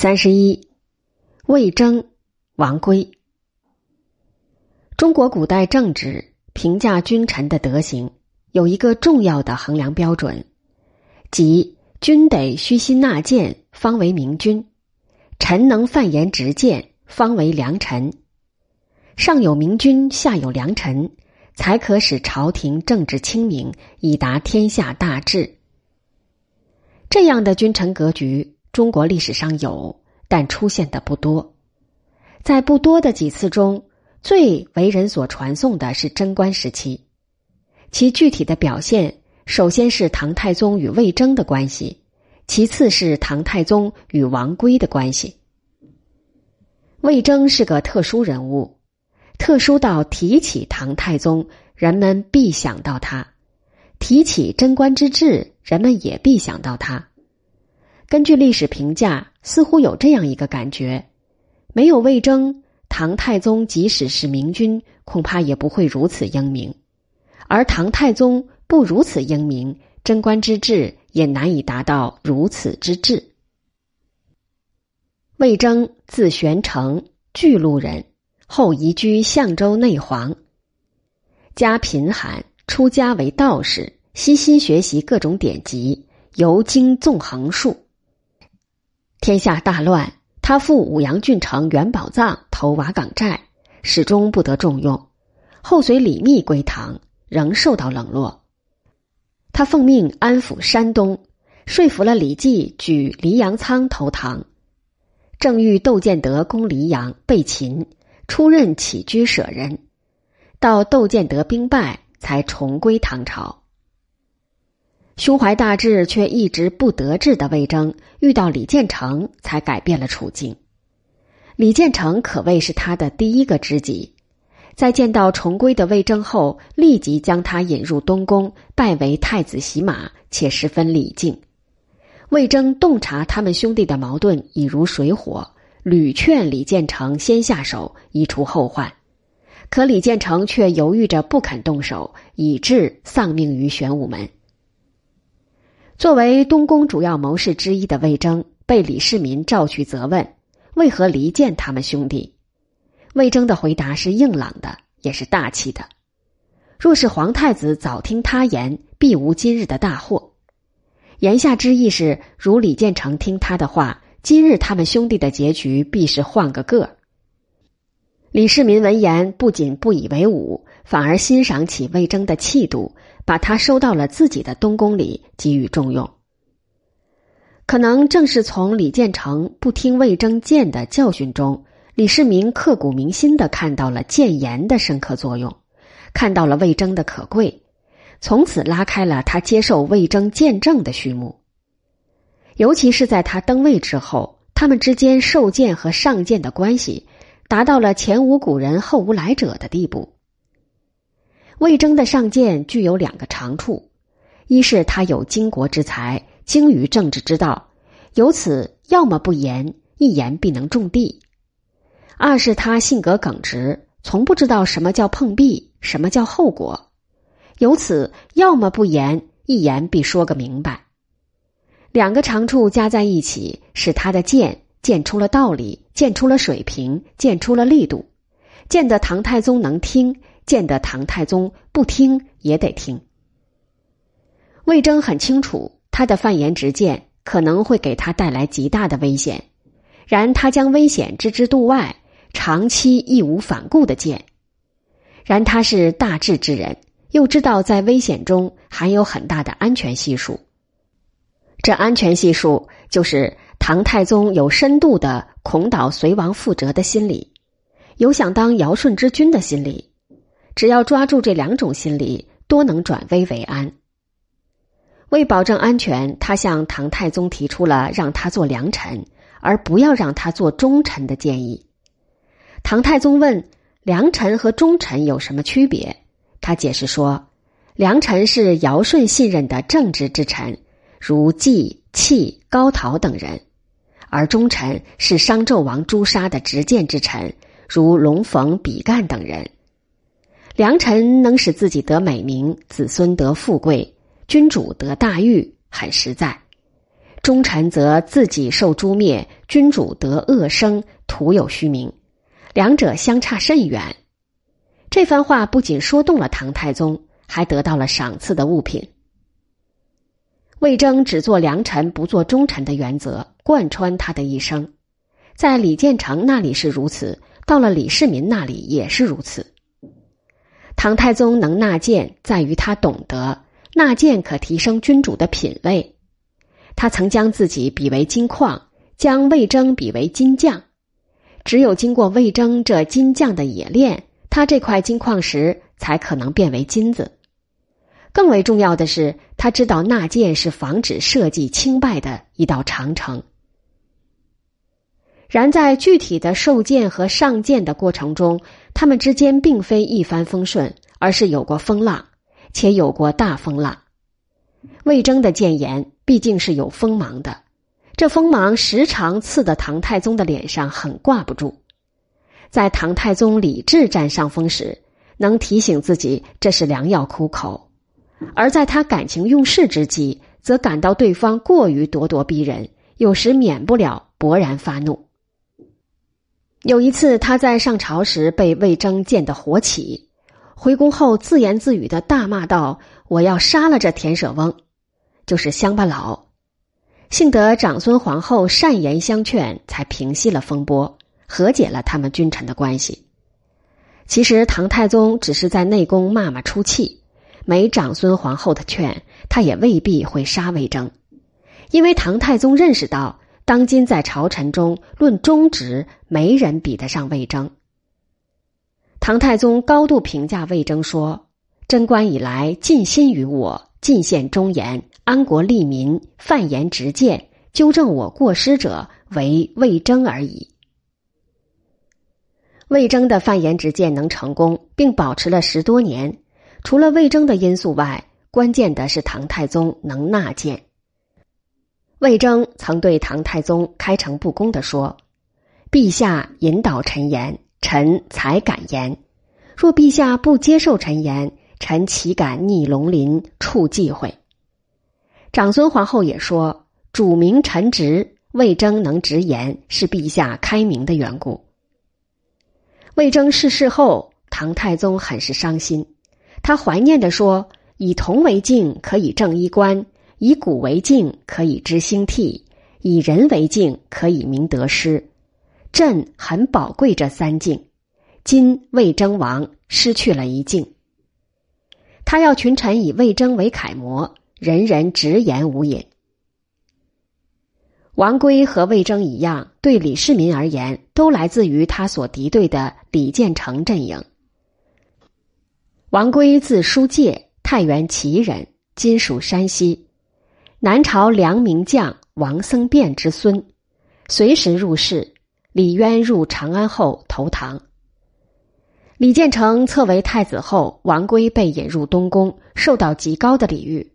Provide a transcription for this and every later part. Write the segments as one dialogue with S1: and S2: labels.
S1: 三十一，魏征、王圭。中国古代政治评价君臣的德行，有一个重要的衡量标准，即君得虚心纳谏，方为明君；臣能犯言直谏，方为良臣。上有明君，下有良臣，才可使朝廷政治清明，以达天下大治。这样的君臣格局。中国历史上有，但出现的不多。在不多的几次中，最为人所传颂的是贞观时期。其具体的表现，首先是唐太宗与魏征的关系，其次是唐太宗与王圭的关系。魏征是个特殊人物，特殊到提起唐太宗，人们必想到他；提起贞观之治，人们也必想到他。根据历史评价，似乎有这样一个感觉：没有魏征，唐太宗即使是明君，恐怕也不会如此英明；而唐太宗不如此英明，贞观之治也难以达到如此之治。魏征，字玄成，巨鹿人，后移居相州内黄。家贫寒，出家为道士，悉心学习各种典籍，游经纵横术。天下大乱，他赴武阳郡城元宝藏投瓦岗寨，始终不得重用。后随李密归唐，仍受到冷落。他奉命安抚山东，说服了李绩举黎阳仓投唐。正遇窦建德攻黎阳被擒，出任起居舍人。到窦建德兵败，才重归唐朝。胸怀大志却一直不得志的魏征，遇到李建成才改变了处境。李建成可谓是他的第一个知己，在见到重归的魏征后，立即将他引入东宫，拜为太子洗马，且十分礼敬。魏征洞察他们兄弟的矛盾已如水火，屡劝李建成先下手，以除后患，可李建成却犹豫着不肯动手，以致丧命于玄武门。作为东宫主要谋士之一的魏征，被李世民召去责问，为何离间他们兄弟？魏征的回答是硬朗的，也是大气的。若是皇太子早听他言，必无今日的大祸。言下之意是，如李建成听他的话，今日他们兄弟的结局必是换个个。李世民闻言，不仅不以为忤，反而欣赏起魏征的气度。把他收到了自己的东宫里，给予重用。可能正是从李建成不听魏征谏的教训中，李世民刻骨铭心的看到了谏言的深刻作用，看到了魏征的可贵，从此拉开了他接受魏征见证的序幕。尤其是在他登位之后，他们之间受谏和上谏的关系，达到了前无古人后无来者的地步。魏征的上谏具有两个长处：一是他有经国之才，精于政治之道，由此要么不言，一言必能中地；二是他性格耿直，从不知道什么叫碰壁，什么叫后果，由此要么不言，一言必说个明白。两个长处加在一起，使他的谏谏出了道理，谏出了水平，谏出了力度，见得唐太宗能听。见得唐太宗不听也得听。魏征很清楚，他的犯言直谏可能会给他带来极大的危险，然他将危险置之度外，长期义无反顾的谏。然他是大智之人，又知道在危险中含有很大的安全系数。这安全系数就是唐太宗有深度的恐倒隋王覆辙的心理，有想当尧舜之君的心理。只要抓住这两种心理，多能转危为安。为保证安全，他向唐太宗提出了让他做良臣，而不要让他做忠臣的建议。唐太宗问：“良臣和忠臣有什么区别？”他解释说：“良臣是尧舜信任的正直之臣，如季、契、高陶等人；而忠臣是商纣王诛杀的执剑之臣，如龙逢、比干等人。”良臣能使自己得美名，子孙得富贵，君主得大誉，很实在；忠臣则自己受诛灭，君主得恶生，徒有虚名，两者相差甚远。这番话不仅说动了唐太宗，还得到了赏赐的物品。魏征只做良臣不做忠臣的原则贯穿他的一生，在李建成那里是如此，到了李世民那里也是如此。唐太宗能纳谏，在于他懂得纳谏可提升君主的品位。他曾将自己比为金矿，将魏征比为金匠。只有经过魏征这金匠的冶炼，他这块金矿石才可能变为金子。更为重要的是，他知道纳谏是防止社稷倾败的一道长城。然在具体的受谏和上谏的过程中，他们之间并非一帆风顺，而是有过风浪，且有过大风浪。魏征的谏言毕竟是有锋芒的，这锋芒时常刺得唐太宗的脸上很挂不住。在唐太宗理智占上风时，能提醒自己这是良药苦口；而在他感情用事之际，则感到对方过于咄咄逼人，有时免不了勃然发怒。有一次，他在上朝时被魏征见得火起，回宫后自言自语的大骂道：“我要杀了这田舍翁，就是乡巴佬。”幸得长孙皇后善言相劝，才平息了风波，和解了他们君臣的关系。其实唐太宗只是在内宫骂骂出气，没长孙皇后的劝，他也未必会杀魏征，因为唐太宗认识到。当今在朝臣中论忠直，没人比得上魏征。唐太宗高度评价魏征说：“贞观以来，尽心于我，尽献忠言，安国利民，犯言直谏，纠正我过失者，为魏征而已。”魏征的犯言直谏能成功，并保持了十多年，除了魏征的因素外，关键的是唐太宗能纳谏。魏征曾对唐太宗开诚布公的说：“陛下引导臣言，臣才敢言；若陛下不接受臣言，臣岂敢逆龙鳞触忌讳？”长孙皇后也说：“主明臣直，魏征能直言，是陛下开明的缘故。”魏征逝世后，唐太宗很是伤心，他怀念的说：“以铜为镜，可以正衣冠。”以古为镜，可以知兴替；以人为镜，可以明得失。朕很宝贵这三镜，今魏征亡，失去了一镜。他要群臣以魏征为楷模，人人直言无隐。王圭和魏征一样，对李世民而言，都来自于他所敌对的李建成阵营。王圭字叔介，太原祁人，今属山西。南朝梁名将王僧辩之孙，随时入仕。李渊入长安后投唐。李建成册为太子后，王圭被引入东宫，受到极高的礼遇。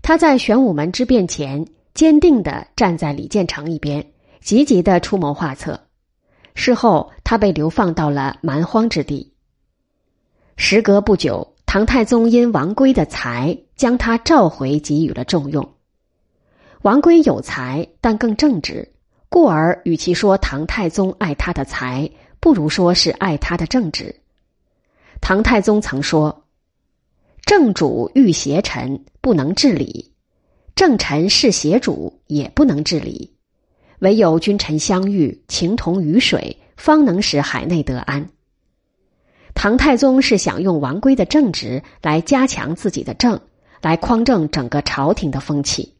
S1: 他在玄武门之变前，坚定的站在李建成一边，积极的出谋划策。事后，他被流放到了蛮荒之地。时隔不久，唐太宗因王圭的才，将他召回，给予了重用。王圭有才，但更正直，故而与其说唐太宗爱他的才，不如说是爱他的正直。唐太宗曾说：“正主欲邪臣，不能治理；正臣是邪主，也不能治理。唯有君臣相遇，情同于水，方能使海内得安。”唐太宗是想用王圭的正直来加强自己的正，来匡正整个朝廷的风气。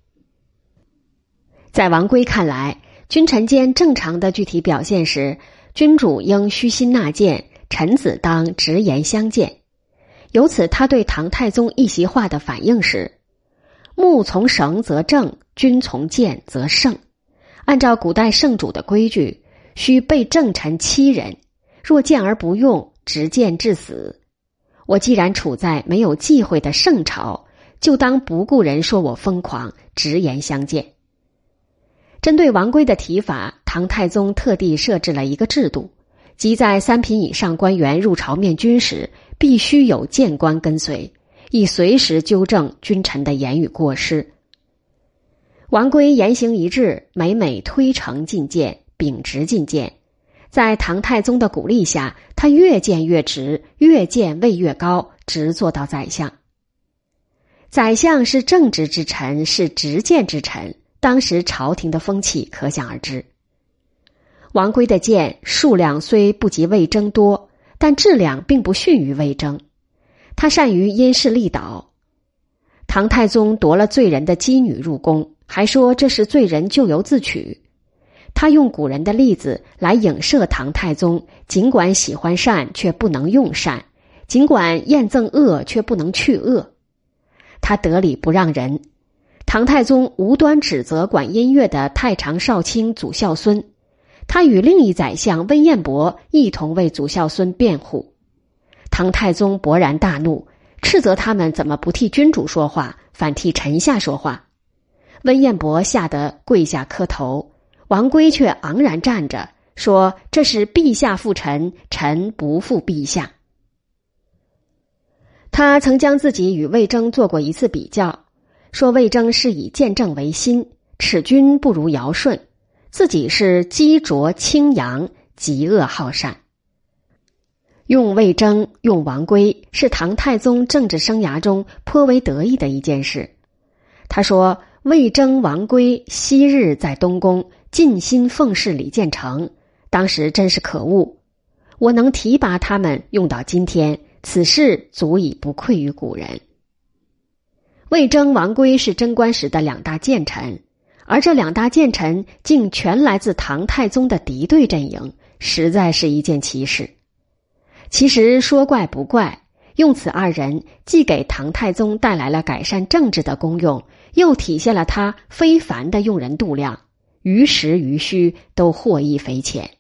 S1: 在王圭看来，君臣间正常的具体表现是：君主应虚心纳谏，臣子当直言相见。由此，他对唐太宗一席话的反应是：“木从绳则正，君从谏则胜。”按照古代圣主的规矩，需被正臣欺人，若见而不用，执剑致死。我既然处在没有忌讳的圣朝，就当不顾人说我疯狂，直言相见。针对王圭的提法，唐太宗特地设置了一个制度，即在三品以上官员入朝面君时，必须有谏官跟随，以随时纠正君臣的言语过失。王圭言行一致，每每推诚进谏，秉直进谏。在唐太宗的鼓励下，他越见越直，越见位越高，直做到宰相。宰相是正直之臣，是直谏之臣。当时朝廷的风气可想而知。王圭的剑数量虽不及魏征多，但质量并不逊于魏征。他善于因势利导。唐太宗夺了罪人的姬女入宫，还说这是罪人咎由自取。他用古人的例子来影射唐太宗，尽管喜欢善，却不能用善；尽管厌憎恶，却不能去恶。他得理不让人。唐太宗无端指责管音乐的太常少卿祖孝孙，他与另一宰相温彦博一同为祖孝孙辩护。唐太宗勃然大怒，斥责他们怎么不替君主说话，反替臣下说话。温彦博吓得跪下磕头。王圭却昂然站着，说：“这是陛下负臣，臣不负陛下。”他曾将自己与魏征做过一次比较，说魏征是以见证为心，耻君不如尧舜；自己是积浊清扬，极恶好善。用魏征、用王圭，是唐太宗政治生涯中颇为得意的一件事。他说：“魏征、王圭昔日在东宫。”尽心奉侍李建成，当时真是可恶。我能提拔他们用到今天，此事足以不愧于古人。魏征、王圭是贞观时的两大谏臣，而这两大谏臣竟全来自唐太宗的敌对阵营，实在是一件奇事。其实说怪不怪，用此二人既给唐太宗带来了改善政治的功用，又体现了他非凡的用人度量。于实于虚，都获益匪浅。